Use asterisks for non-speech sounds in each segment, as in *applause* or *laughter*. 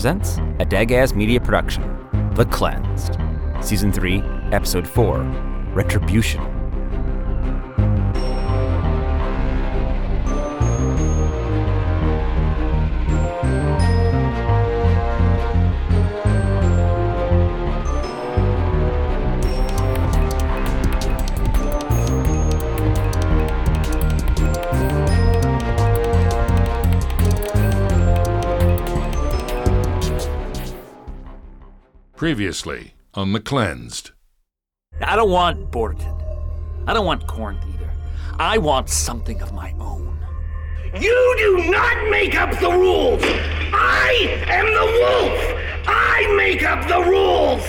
Presents a Dagaz Media production, The Cleansed, Season 3, Episode 4, Retribution. Previously on The Cleansed. I don't want Borton. I don't want Corinth either. I want something of my own. You do not make up the rules! I am the wolf! I make up the rules!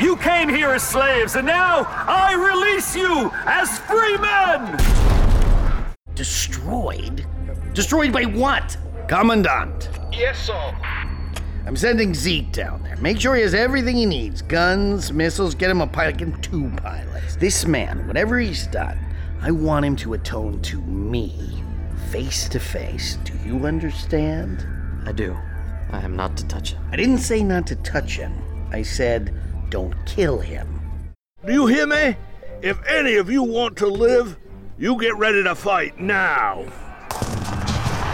You came here as slaves, and now I release you as free men! Destroyed? Destroyed by what? Commandant. Yes, sir. I'm sending Zeke down there. Make sure he has everything he needs guns, missiles, get him a pilot, get him two pilots. This man, whatever he's done, I want him to atone to me, face to face. Do you understand? I do. I am not to touch him. I didn't say not to touch him, I said don't kill him. Do you hear me? If any of you want to live, you get ready to fight now.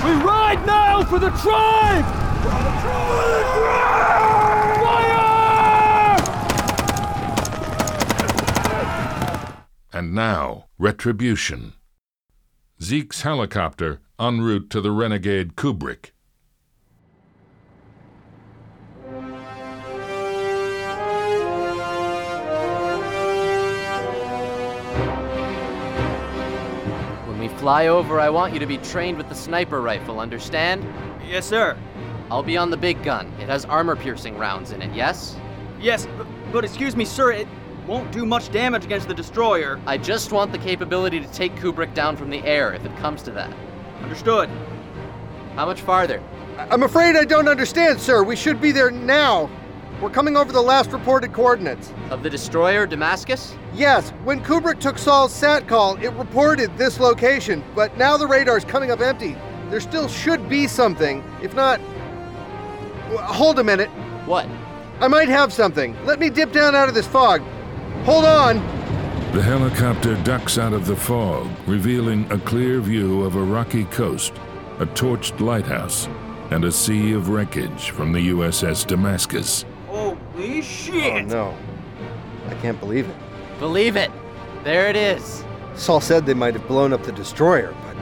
We ride now for the tribe! And now, Retribution. Zeke's helicopter en route to the renegade Kubrick. When we fly over, I want you to be trained with the sniper rifle, understand? Yes, sir. I'll be on the big gun. It has armor piercing rounds in it, yes? Yes, but, but excuse me, sir, it won't do much damage against the destroyer. I just want the capability to take Kubrick down from the air if it comes to that. Understood. How much farther? I'm afraid I don't understand, sir. We should be there now. We're coming over the last reported coordinates. Of the destroyer, Damascus? Yes, when Kubrick took Saul's sat call, it reported this location, but now the radar's coming up empty. There still should be something. If not. W- Hold a minute. What? I might have something. Let me dip down out of this fog. Hold on. The helicopter ducks out of the fog, revealing a clear view of a rocky coast, a torched lighthouse, and a sea of wreckage from the USS Damascus. Holy Oh shit! no. I can't believe it. Believe it! There it is. Saul said they might have blown up the destroyer, but.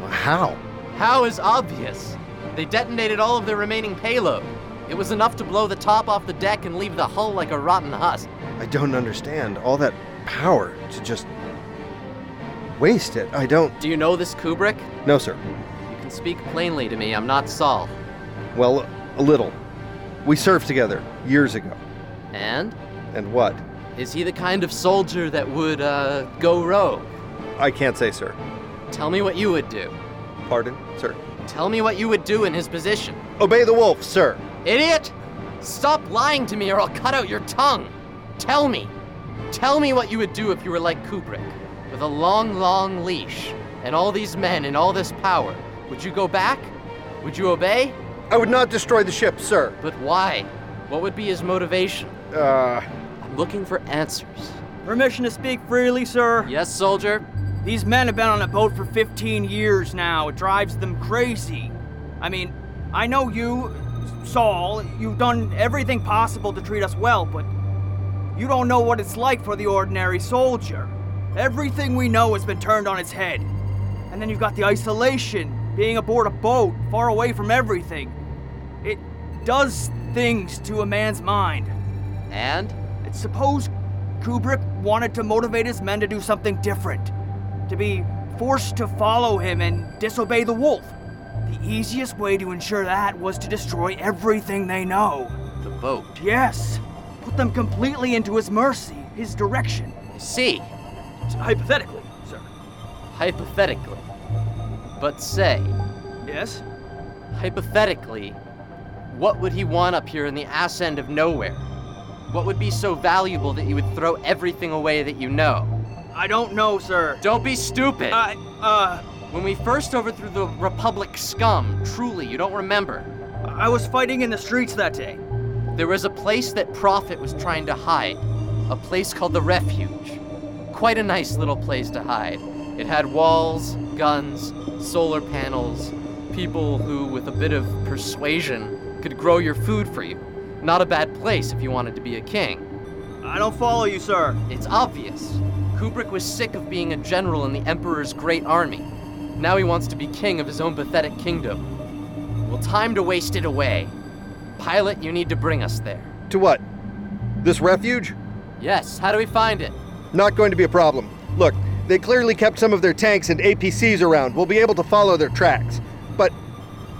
Well, how? How is obvious? They detonated all of their remaining payload. It was enough to blow the top off the deck and leave the hull like a rotten husk. I don't understand. All that power to just. waste it. I don't. Do you know this Kubrick? No, sir. You can speak plainly to me. I'm not Saul. Well, a little. We served together years ago. And? And what? Is he the kind of soldier that would, uh, go rogue? I can't say, sir. Tell me what you would do. Pardon, sir. Tell me what you would do in his position. Obey the wolf, sir. Idiot! Stop lying to me or I'll cut out your tongue! Tell me! Tell me what you would do if you were like Kubrick, with a long, long leash, and all these men and all this power. Would you go back? Would you obey? I would not destroy the ship, sir. But why? What would be his motivation? Uh, I'm looking for answers. Permission to speak freely, sir? Yes, soldier? These men have been on a boat for 15 years now. It drives them crazy. I mean, I know you, Saul, you've done everything possible to treat us well, but you don't know what it's like for the ordinary soldier. Everything we know has been turned on its head. And then you've got the isolation, being aboard a boat, far away from everything. It does things to a man's mind. And? Suppose Kubrick wanted to motivate his men to do something different. To be forced to follow him and disobey the wolf. The easiest way to ensure that was to destroy everything they know. The boat. Yes, put them completely into his mercy, his direction. I see. Hypothetically, sir. Hypothetically. But say, Yes? hypothetically, what would he want up here in the ass end of nowhere? What would be so valuable that you would throw everything away that you know? I don't know, sir. Don't be stupid! Uh, uh, when we first overthrew the Republic scum, truly, you don't remember. I was fighting in the streets that day. There was a place that Prophet was trying to hide. A place called the Refuge. Quite a nice little place to hide. It had walls, guns, solar panels, people who, with a bit of persuasion, could grow your food for you. Not a bad place if you wanted to be a king. I don't follow you, sir. It's obvious. Kubrick was sick of being a general in the Emperor's great army. Now he wants to be king of his own pathetic kingdom. Well, time to waste it away. Pilot, you need to bring us there. To what? This refuge? Yes, how do we find it? Not going to be a problem. Look, they clearly kept some of their tanks and APCs around. We'll be able to follow their tracks. But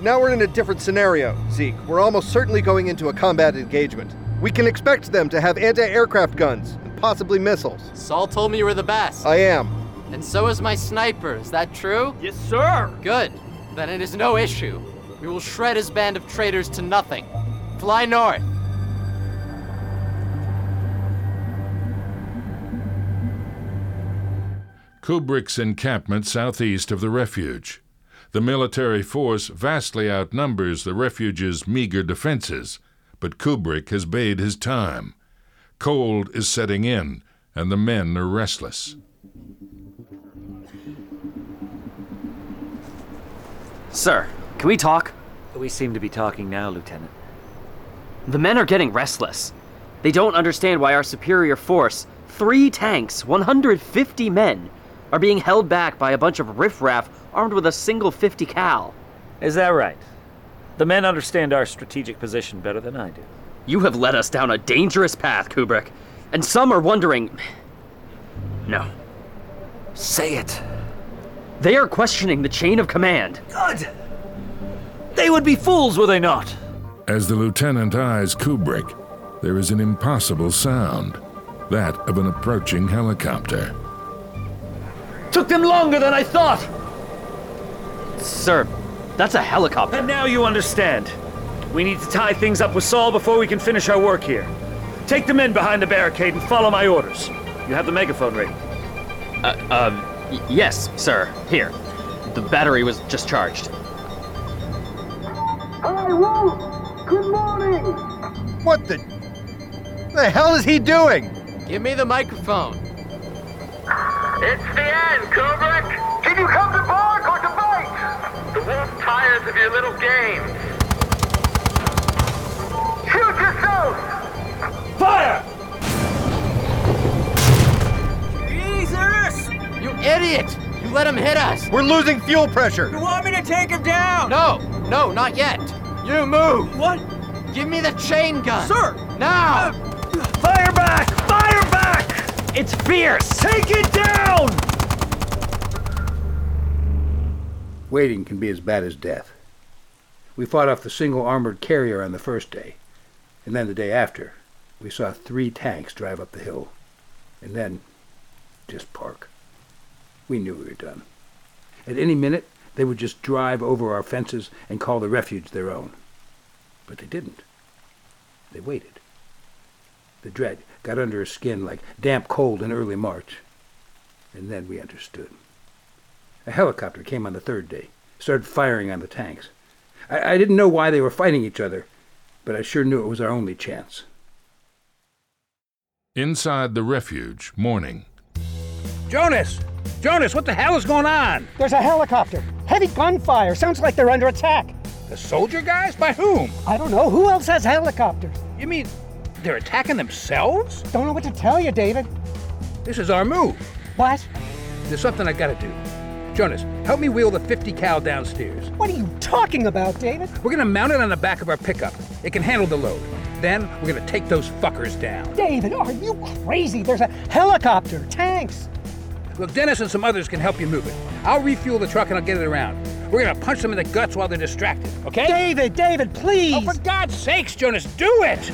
now we're in a different scenario, Zeke. We're almost certainly going into a combat engagement. We can expect them to have anti aircraft guns possibly missiles. Saul told me you were the best. I am. And so is my sniper. Is that true? Yes, sir. Good. Then it is no issue. We will shred his band of traitors to nothing. Fly north. Kubrick's encampment southeast of the refuge. The military force vastly outnumbers the refuge's meager defenses, but Kubrick has bade his time. Cold is setting in, and the men are restless. Sir, can we talk? We seem to be talking now, Lieutenant. The men are getting restless. They don't understand why our superior force, three tanks, 150 men, are being held back by a bunch of riffraff armed with a single 50 cal. Is that right? The men understand our strategic position better than I do. You have led us down a dangerous path, Kubrick. And some are wondering. No. Say it. They are questioning the chain of command. Good. They would be fools, were they not? As the lieutenant eyes Kubrick, there is an impossible sound that of an approaching helicopter. Took them longer than I thought. Sir, that's a helicopter. And now you understand. We need to tie things up with Saul before we can finish our work here. Take the men behind the barricade and follow my orders. You have the megaphone ready. Uh, um, y- yes, sir. Here. The battery was just charged. Hi, Wolf! Good morning! What the. The hell is he doing? Give me the microphone. It's the end, Kubrick! Can you come to bark or to bite? The wolf tires of your little games. Idiot! You let him hit us! We're losing fuel pressure. You want me to take him down? No, no, not yet. You move! What? Give me the chain gun! Sir! Now! Fire back! Fire back! It's fierce! Take it down! Waiting can be as bad as death. We fought off the single armored carrier on the first day, and then the day after, we saw three tanks drive up the hill, and then just park. We knew we were done. At any minute, they would just drive over our fences and call the refuge their own. But they didn't. They waited. The dread got under her skin like damp cold in early March. And then we understood. A helicopter came on the third day, started firing on the tanks. I, I didn't know why they were fighting each other, but I sure knew it was our only chance. Inside the refuge, morning. Jonas! Jonas, what the hell is going on? There's a helicopter. Heavy gunfire. Sounds like they're under attack. The soldier guys? By whom? I don't know. Who else has helicopters? You mean they're attacking themselves? Don't know what to tell you, David. This is our move. What? There's something I gotta do. Jonas, help me wheel the 50 cal downstairs. What are you talking about, David? We're gonna mount it on the back of our pickup. It can handle the load. Then we're gonna take those fuckers down. David, are you crazy? There's a helicopter, tanks. Look, Dennis and some others can help you move it. I'll refuel the truck and I'll get it around. We're gonna punch them in the guts while they're distracted, okay? David, David, please! Oh, for God's sakes, Jonas, do it!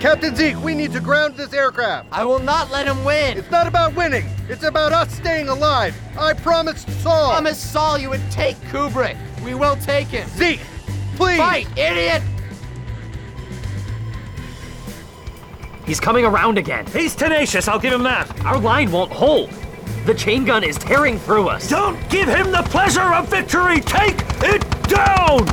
Captain Zeke, we need to ground this aircraft. I will not let him win. It's not about winning. It's about us staying alive. I promised Saul. Promise Saul you would take Kubrick. We will take him. Zeke, please. Fight, idiot! He's coming around again. He's tenacious, I'll give him that. Our line won't hold. The chain gun is tearing through us. Don't give him the pleasure of victory! Take it down!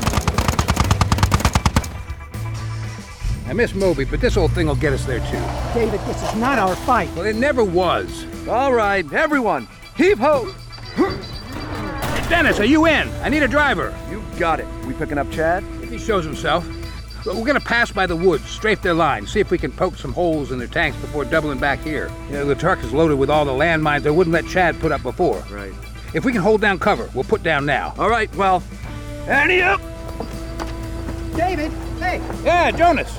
I miss Moby, but this old thing will get us there too. David, this is not our fight. Well, it never was. All right, everyone, heave ho! Dennis, are you in? I need a driver. You got it. We picking up Chad? If he shows himself. But we're gonna pass by the woods, strafe their line, see if we can poke some holes in their tanks before doubling back here. You know, the truck is loaded with all the landmines they wouldn't let Chad put up before. Right. If we can hold down cover, we'll put down now. All right, well, Annie up! David, hey, Yeah, Jonas.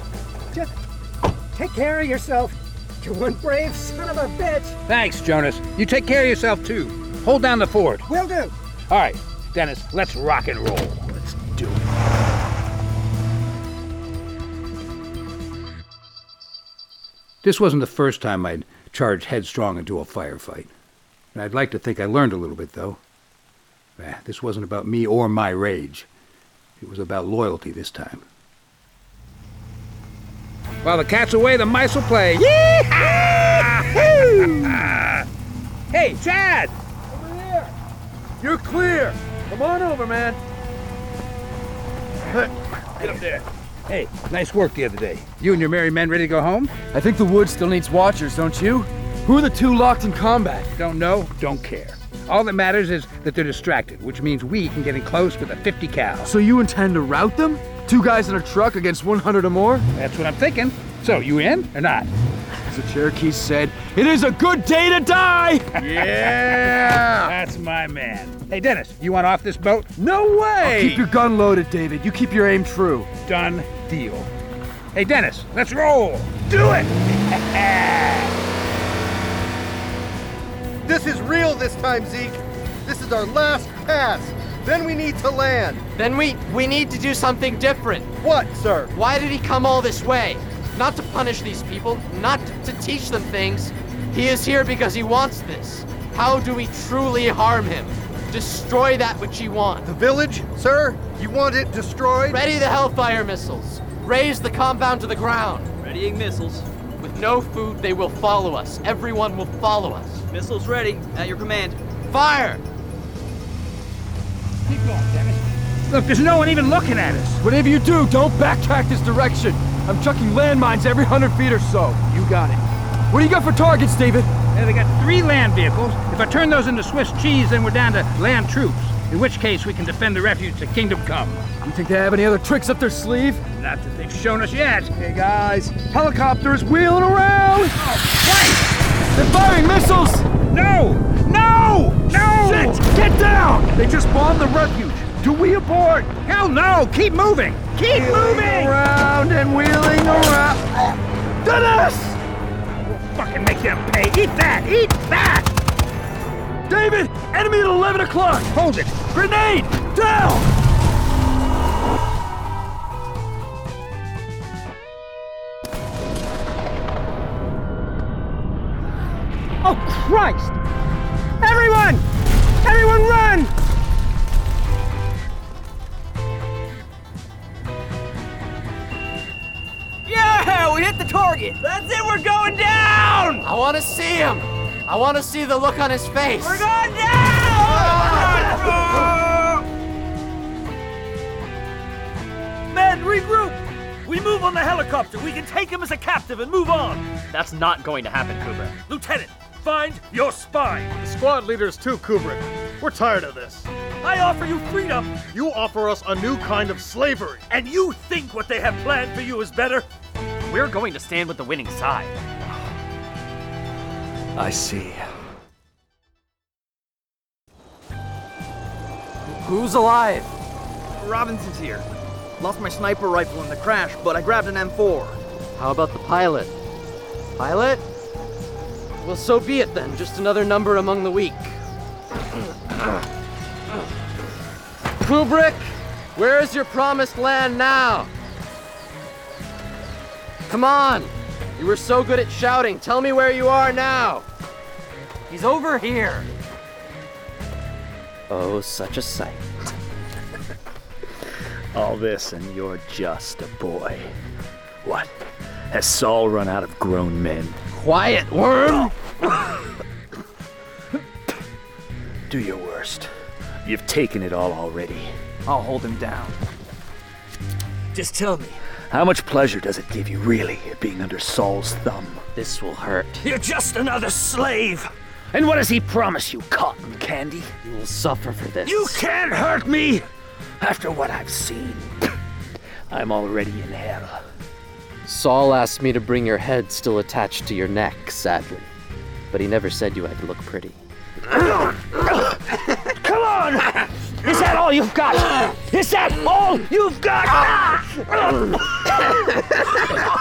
just take care of yourself. You're one brave son of a bitch. Thanks, Jonas. You take care of yourself too. Hold down the fort. Will do. All right, Dennis, let's rock and roll. This wasn't the first time I'd charged headstrong into a firefight. And I'd like to think I learned a little bit, though. Eh, this wasn't about me or my rage. It was about loyalty this time. While the cat's away, the mice will play. Yee-haw! *laughs* hey, Chad! Over there! You're clear. Come on over, man. Get up there. Hey, nice work the other day. You and your merry men ready to go home? I think the wood still needs watchers, don't you? Who are the two locked in combat? Don't know, don't care. All that matters is that they're distracted, which means we can get in close with a 50 cal. So you intend to rout them? Two guys in a truck against 100 or more? That's what I'm thinking. So, you in or not? As the Cherokee said, it is a good day to die! *laughs* Yeah! That's my man. Hey, Dennis, you want off this boat? No way! keep your gun loaded, David. You keep your aim true. Done deal. Hey, Dennis, let's roll. Do it! This is real this time, Zeke. This is our last pass. Then we need to land. Then we we need to do something different. What, sir? Why did he come all this way? Not to punish these people, not to teach them things. He is here because he wants this. How do we truly harm him? Destroy that which you want. The village, sir? You want it destroyed? Ready the Hellfire missiles. Raze the compound to the ground. Readying missiles. With no food, they will follow us. Everyone will follow us. Missiles ready. At your command. Fire! Keep going, Dennis. Look, there's no one even looking at us. Whatever you do, don't backtrack this direction. I'm chucking landmines every hundred feet or so. You got it. What do you got for targets, David? Yeah, they got three land vehicles. If I turn those into Swiss cheese, then we're down to land troops. In which case, we can defend the refuge to Kingdom Come. You think they have any other tricks up their sleeve? Not that they've shown us yet. Hey guys, helicopters wheeling around! Oh, what? They're firing missiles! No! No! No! Shit! Get down! They just bombed the refuge. Do we abort? Hell no! Keep moving! Keep moving! Around and wheeling around. Dennis! Fucking make them pay! Eat that! Eat that! David! Enemy at 11 o'clock! Hold it! Grenade! Down! Oh, Christ! Everyone! Everyone run! Hit the target. That's it. We're going down. I want to see him. I want to see the look on his face. We're going down. *laughs* Men, regroup! We move on the helicopter. We can take him as a captive and move on. That's not going to happen, Kubrick. Lieutenant, find your spy. The squad leaders too, Kubrick. We're tired of this. I offer you freedom, You offer us a new kind of slavery. and you think what they have planned for you is better? We're going to stand with the winning side. I see. Who's alive? Robinson's here. Lost my sniper rifle in the crash, but I grabbed an M4. How about the pilot? Pilot? Well, so be it then. Just another number among the weak. Kubrick, where is your promised land now? Come on! You were so good at shouting. Tell me where you are now. He's over here. Oh, such a sight. All this, and you're just a boy. What? Has Saul run out of grown men? Quiet, worm! Do your worst. You've taken it all already. I'll hold him down. Just tell me. How much pleasure does it give you, really, being under Saul's thumb? This will hurt. You're just another slave! And what does he promise you, cotton candy? You will suffer for this. You can't hurt me! After what I've seen, I'm already in hell. Saul asked me to bring your head still attached to your neck, sadly. But he never said you had to look pretty. *clears throat* all you've got? Is that all you've got?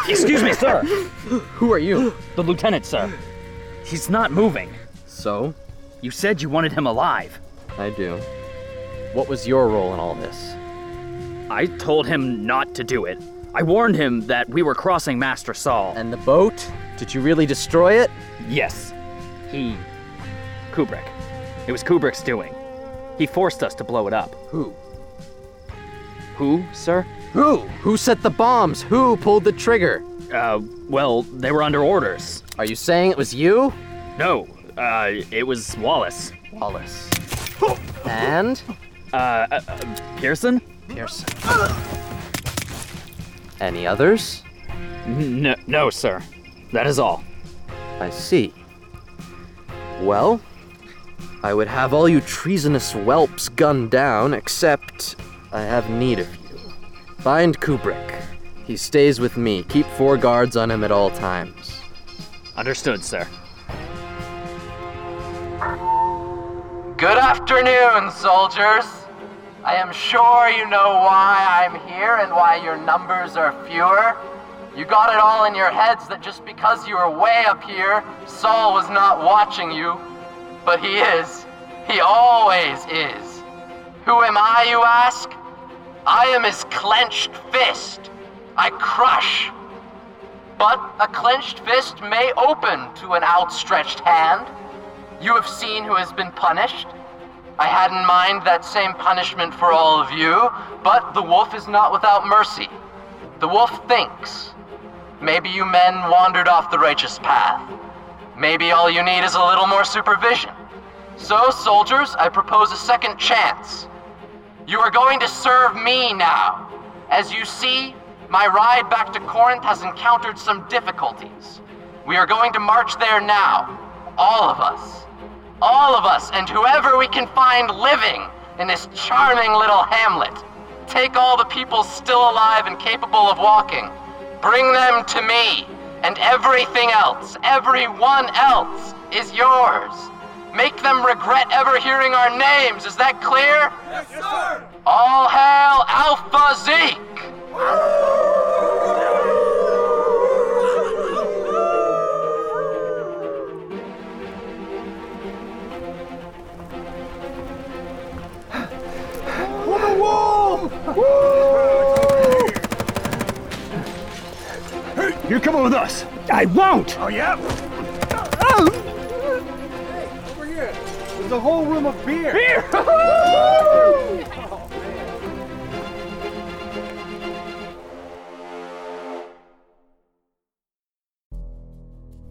Excuse me, sir. Who are you? The lieutenant, sir. He's not moving. So? You said you wanted him alive. I do. What was your role in all this? I told him not to do it. I warned him that we were crossing Master Saul. And the boat? Did you really destroy it? Yes. He. Kubrick. It was Kubrick's doing. He forced us to blow it up. Who? Who, sir? Who? Who set the bombs? Who pulled the trigger? Uh, well, they were under orders. Are you saying it was you? No, uh, it was Wallace. Wallace. And? Uh, uh, uh Pearson? Pearson. Any others? No, no, sir. That is all. I see. Well, I would have all you treasonous whelps gunned down, except I have need of you. Find Kubrick. He stays with me. Keep four guards on him at all times. Understood, sir. Good afternoon, soldiers. I am sure you know why I'm here and why your numbers are fewer. You got it all in your heads that just because you were way up here, Saul was not watching you. But he is. He always is. Who am I, you ask? I am his clenched fist. I crush. But a clenched fist may open to an outstretched hand. You have seen who has been punished. I had in mind that same punishment for all of you, but the wolf is not without mercy. The wolf thinks. Maybe you men wandered off the righteous path. Maybe all you need is a little more supervision. So, soldiers, I propose a second chance. You are going to serve me now. As you see, my ride back to Corinth has encountered some difficulties. We are going to march there now. All of us. All of us and whoever we can find living in this charming little hamlet. Take all the people still alive and capable of walking. Bring them to me, and everything else, everyone else, is yours. Make them regret ever hearing our names. Is that clear? Yes, sir. All hail Alpha Zeke! You're coming with us. I won't! Oh, yeah? Um. Hey, over here. There's a whole room of beer. Beer! *laughs*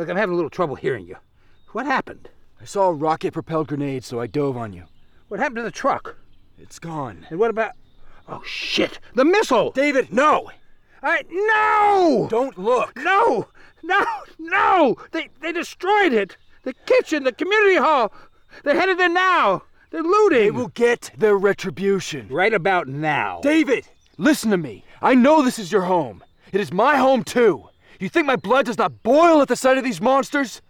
Look, I'm having a little trouble hearing you. What happened? I saw a rocket propelled grenade, so I dove on you. What happened to the truck? It's gone. And what about. Oh, shit! The missile! David, no! I. No! Don't look! No! No! No! They, they destroyed it! The kitchen, the community hall! They're headed there now! They're looting! They will get their retribution. Right about now. David, listen to me. I know this is your home. It is my home, too. You think my blood does not boil at the sight of these monsters?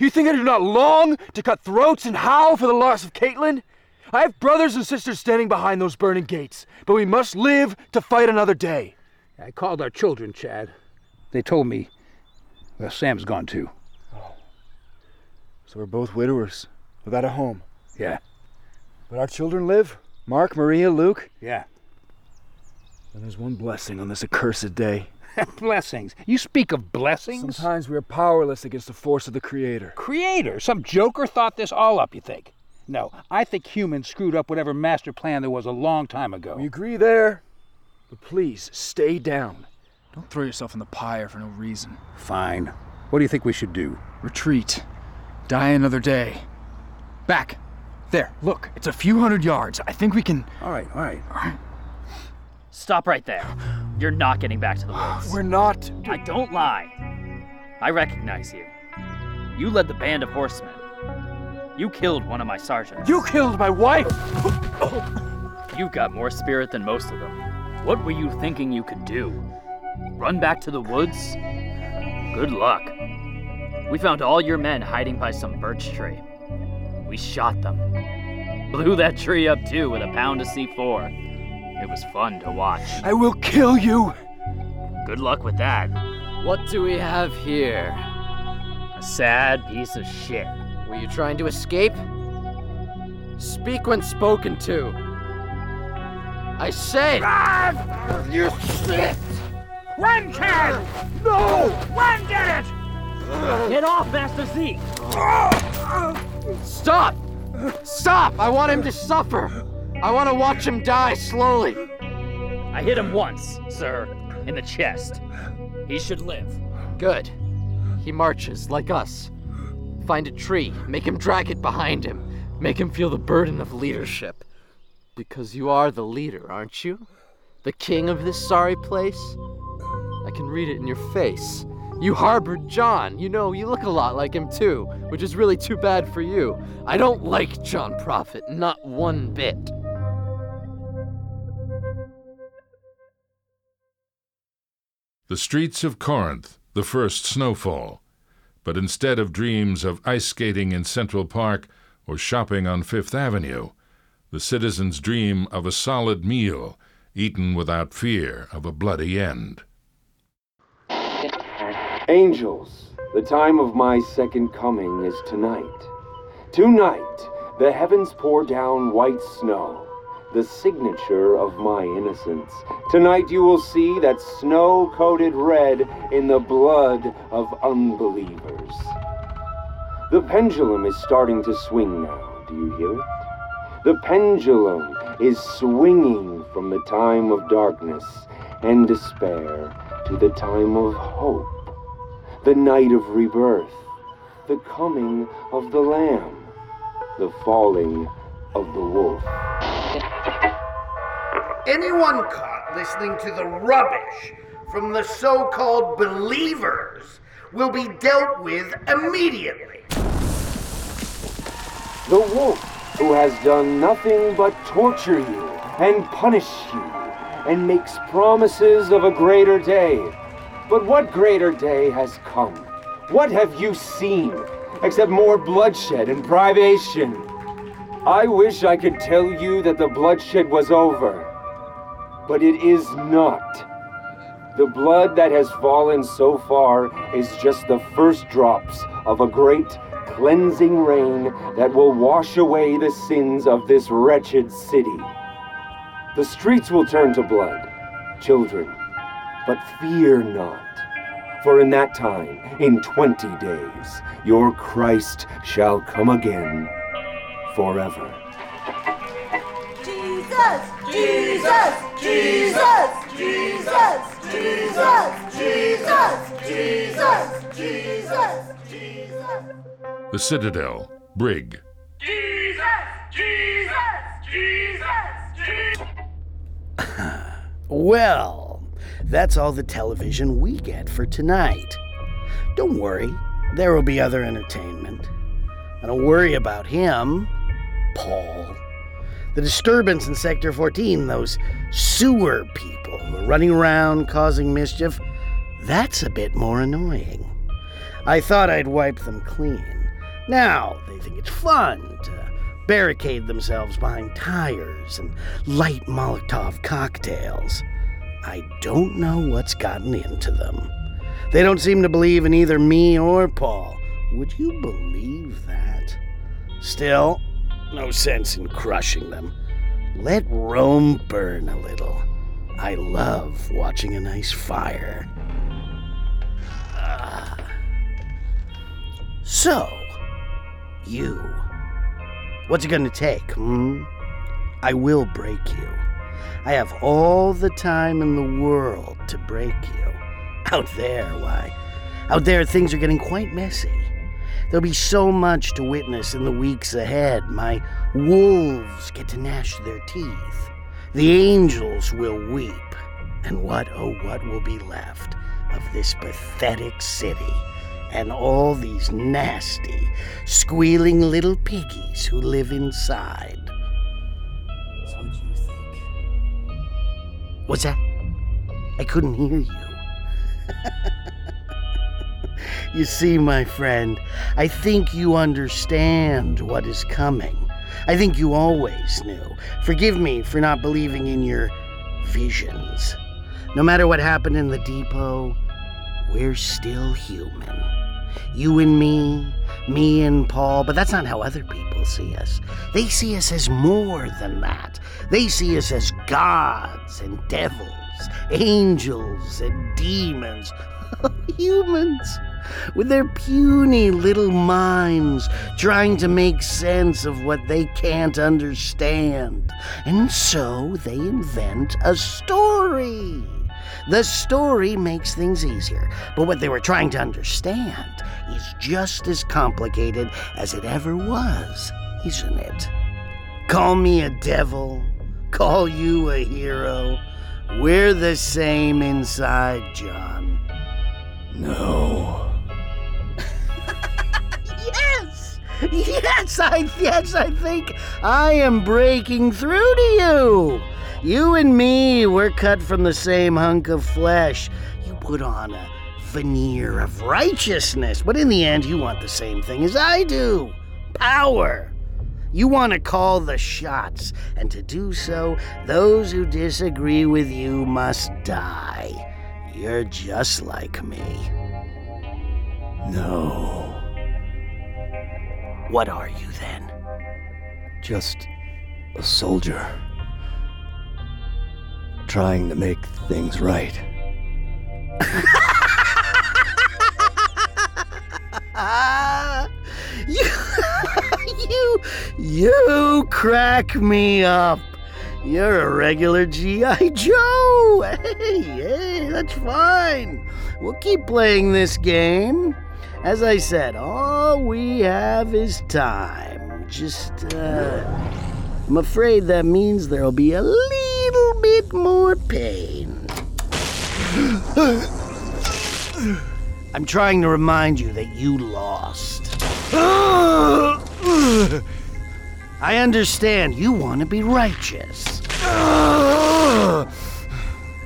You think I do not long to cut throats and howl for the loss of Caitlin? I have brothers and sisters standing behind those burning gates, but we must live to fight another day. I called our children, Chad. They told me, well, Sam's gone too. Oh. So we're both widowers, without a home. Yeah. But our children live? Mark, Maria, Luke? Yeah. And there's one blessing on this accursed day. *laughs* blessings. You speak of blessings? Sometimes we are powerless against the force of the Creator. Creator? Some joker thought this all up, you think? No, I think humans screwed up whatever master plan there was a long time ago. We agree there. But please, stay down. Don't throw yourself in the pyre for no reason. Fine. What do you think we should do? Retreat. Die another day. Back. There, look, it's a few hundred yards. I think we can. All right, all right. All right. Stop right there. You're not getting back to the woods. We're not. I don't lie. I recognize you. You led the band of horsemen. You killed one of my sergeants. You killed my wife! You've got more spirit than most of them. What were you thinking you could do? Run back to the woods? Good luck. We found all your men hiding by some birch tree. We shot them. Blew that tree up too with a pound of C4. It was fun to watch. I will kill you! Good luck with that. What do we have here? A sad piece of shit. Were you trying to escape? Speak when spoken to. I said! Ah, you shit! Run, Chad! No! Run, get it! Get off, Master Zeke! Stop! Stop! I want him to suffer! I want to watch him die slowly! I hit him once, sir, in the chest. He should live. Good. He marches, like us. Find a tree, make him drag it behind him, make him feel the burden of leadership. Because you are the leader, aren't you? The king of this sorry place? I can read it in your face. You harbored John. You know, you look a lot like him too, which is really too bad for you. I don't like John Prophet, not one bit. The streets of Corinth, the first snowfall. But instead of dreams of ice skating in Central Park or shopping on Fifth Avenue, the citizens dream of a solid meal eaten without fear of a bloody end. Angels, the time of my second coming is tonight. Tonight, the heavens pour down white snow, the signature of my innocence. Tonight, you will see that snow coated red in the blood of unbelievers. The pendulum is starting to swing now. Do you hear it? The pendulum is swinging from the time of darkness and despair to the time of hope, the night of rebirth, the coming of the Lamb, the falling of the wolf. Anyone caught listening to the rubbish from the so called believers will be dealt with immediately. The wolf who has done nothing but torture you and punish you and makes promises of a greater day. But what greater day has come? What have you seen except more bloodshed and privation? I wish I could tell you that the bloodshed was over, but it is not. The blood that has fallen so far is just the first drops of a great cleansing rain that will wash away the sins of this wretched city. The streets will turn to blood, children, but fear not. For in that time, in twenty days, your Christ shall come again forever. Jesus! Jesus! Jesus! Jesus! Jesus! Jesus! Jesus! Jesus! Jesus! The Citadel, Brig. Jesus! Jesus! Jesus! Jesus! *laughs* Well, that's all the television we get for tonight. Don't worry, there will be other entertainment. And don't worry about him, Paul. The disturbance in Sector 14, those sewer people running around causing mischief, that's a bit more annoying. I thought I'd wipe them clean. Now they think it's fun to barricade themselves behind tires and light Molotov cocktails. I don't know what's gotten into them. They don't seem to believe in either me or Paul. Would you believe that? Still, no sense in crushing them. Let Rome burn a little. I love watching a nice fire. Ah. So, you. What's it gonna take, hmm? I will break you. I have all the time in the world to break you. Out there, why? Out there, things are getting quite messy. There'll be so much to witness in the weeks ahead. My wolves get to gnash their teeth. The angels will weep. And what, oh, what will be left of this pathetic city and all these nasty, squealing little piggies who live inside? So what you think? What's that? I couldn't hear you. *laughs* You see, my friend, I think you understand what is coming. I think you always knew. Forgive me for not believing in your visions. No matter what happened in the depot, we're still human. You and me, me and Paul, but that's not how other people see us. They see us as more than that. They see us as gods and devils, angels and demons, *laughs* humans with their puny little minds trying to make sense of what they can't understand. And so they invent a story. The story makes things easier, but what they were trying to understand is just as complicated as it ever was, isn't it? Call me a devil, call you a hero. We're the same inside, John. No. *laughs* yes! I yes, I think I am breaking through to you. You and me, we're cut from the same hunk of flesh. You put on a veneer of righteousness, but in the end, you want the same thing as I do power. You want to call the shots, and to do so, those who disagree with you must die. You're just like me. No. What are you then? Just a soldier. Trying to make things right. *laughs* you, you, you crack me up. You're a regular G.I. Joe! Hey, hey, that's fine. We'll keep playing this game. As I said, all we have is time. Just, uh. I'm afraid that means there'll be a little bit more pain. I'm trying to remind you that you lost. I understand you want to be righteous.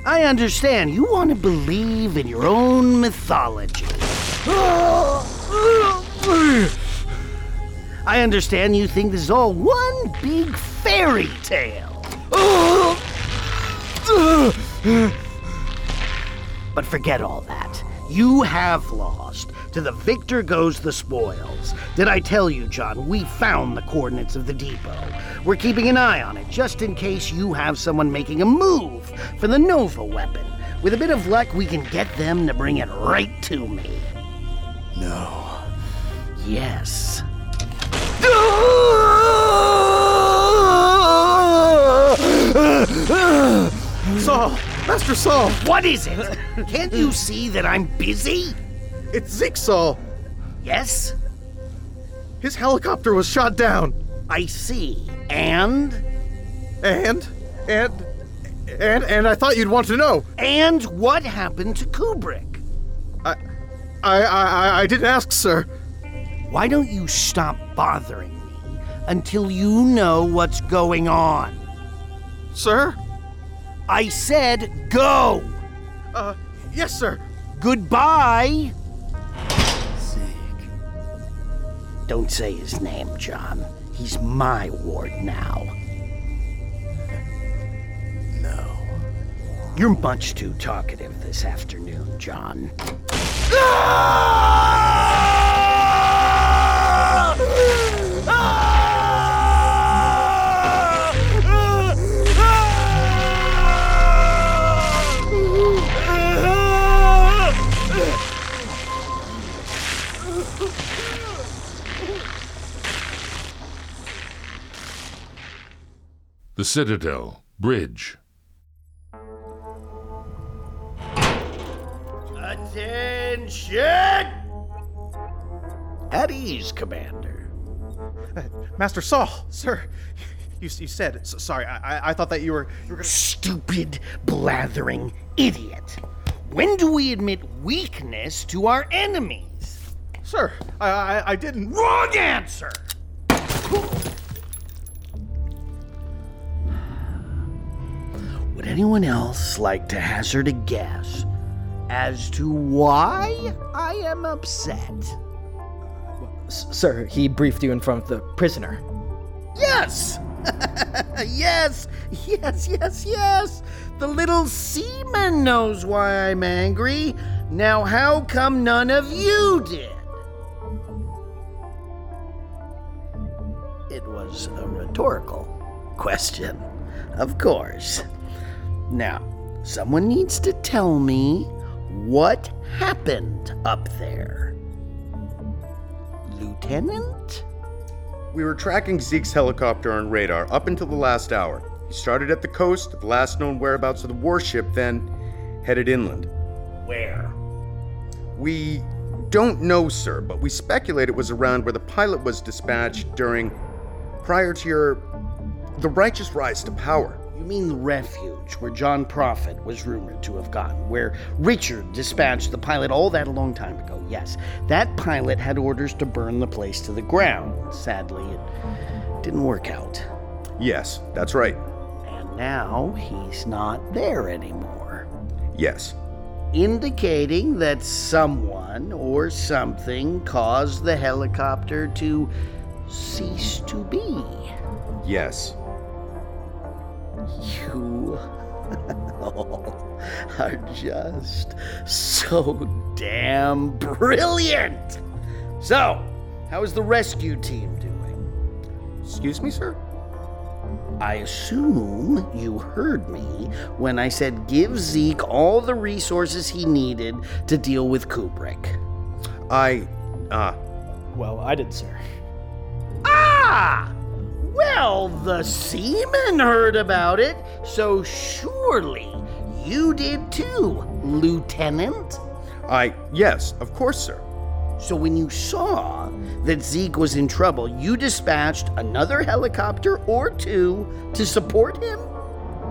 I understand you want to believe in your own mythology. I understand you think this is all one big fairy tale. But forget all that. You have lost. To the victor goes the spoils. Did I tell you, John? We found the coordinates of the depot. We're keeping an eye on it just in case you have someone making a move for the Nova weapon. With a bit of luck, we can get them to bring it right to me. No. Yes. Saul! Master Saul! What is it? Can't you see that I'm busy? It's Zeke Saul! Yes? His helicopter was shot down! I see. And? And? And? And? And I thought you'd want to know! And what happened to Kubrick? I. I. I, didn't ask, sir. Why don't you stop bothering me until you know what's going on? Sir? I said go! Uh, yes, sir. Goodbye! Don't say his name, John. He's my ward now. You're much too talkative this afternoon, John. The Citadel, Bridge. Attention! At ease, Commander. *laughs* Master Saul, sir. You, you said. s sorry, I, I- I thought that you were. You were gonna... Stupid, blathering idiot. When do we admit weakness to our enemies? Sir, I, I, I didn't. Wrong answer! Would anyone else like to hazard a guess as to why I am upset? Sir, he briefed you in front of the prisoner. Yes! *laughs* yes, yes, yes, yes! The little seaman knows why I'm angry. Now, how come none of you did? It was a rhetorical question, of course. Now, someone needs to tell me what happened up there. Lieutenant? We were tracking Zeke's helicopter on radar up until the last hour. He started at the coast, the last known whereabouts of the warship, then headed inland. Where? We don't know, sir, but we speculate it was around where the pilot was dispatched during. prior to your. the righteous rise to power. You mean the refuge where John Prophet was rumored to have gone, where Richard dispatched the pilot all that a long time ago? Yes, that pilot had orders to burn the place to the ground. Sadly, it didn't work out. Yes, that's right. And now he's not there anymore, Yes. indicating that someone or something caused the helicopter to cease to be. Yes. You all *laughs* are just so damn brilliant. So, how is the rescue team doing? Excuse me, sir? I assume you heard me when I said give Zeke all the resources he needed to deal with Kubrick. I. Ah. Well, I did, sir. Ah! Well, the seamen heard about it, so surely you did too, Lieutenant. I, yes, of course, sir. So when you saw that Zeke was in trouble, you dispatched another helicopter or two to support him?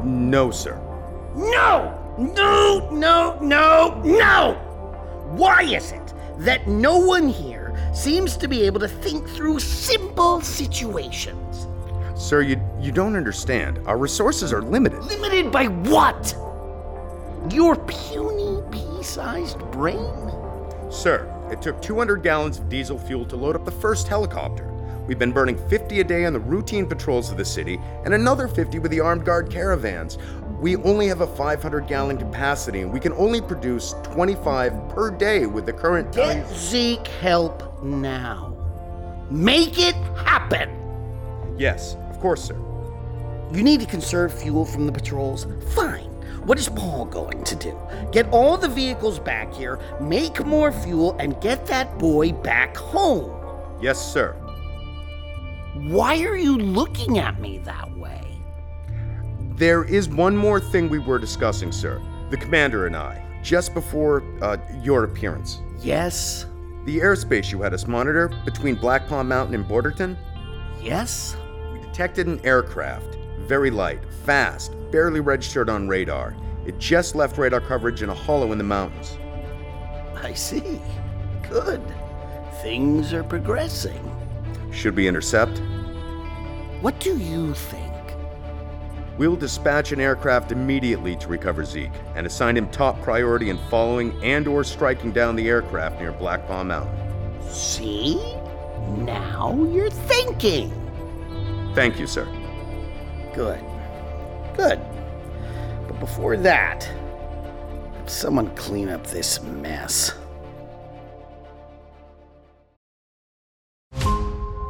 No, sir. No! No, no, no, no! Why is it that no one here seems to be able to think through simple situations? Sir, you, you don't understand. Our resources are limited. Limited by what? Your puny pea sized brain? Sir, it took 200 gallons of diesel fuel to load up the first helicopter. We've been burning 50 a day on the routine patrols of the city and another 50 with the armed guard caravans. We only have a 500 gallon capacity and we can only produce 25 per day with the current. Get Zeke help now. Make it happen! Yes, course, sir. You need to conserve fuel from the patrols? Fine. What is Paul going to do? Get all the vehicles back here, make more fuel, and get that boy back home. Yes, sir. Why are you looking at me that way? There is one more thing we were discussing, sir. The commander and I, just before uh, your appearance. Yes? The airspace you had us monitor between Black Palm Mountain and Borderton? Yes? Detected an aircraft. Very light, fast, barely registered on radar. It just left radar coverage in a hollow in the mountains. I see. Good. Things are progressing. Should we intercept? What do you think? We'll dispatch an aircraft immediately to recover Zeke and assign him top priority in following and or striking down the aircraft near Black Palm Mountain. See? Now you're thinking. Thank you, sir. Good. Good. But before that, someone clean up this mess.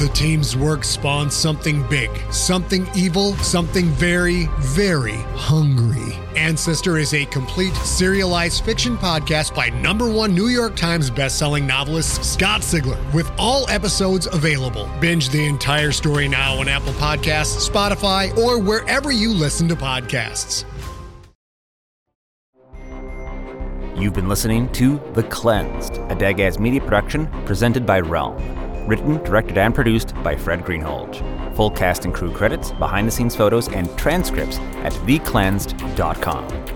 The team's work spawned something big, something evil, something very, very hungry. Ancestor is a complete serialized fiction podcast by number one New York Times bestselling novelist Scott Sigler, with all episodes available. Binge the entire story now on Apple Podcasts, Spotify, or wherever you listen to podcasts. You've been listening to The Cleansed, a Dagaz media production presented by Realm. Written, directed, and produced by Fred Greenhalgh. Full cast and crew credits, behind the scenes photos, and transcripts at thecleansed.com.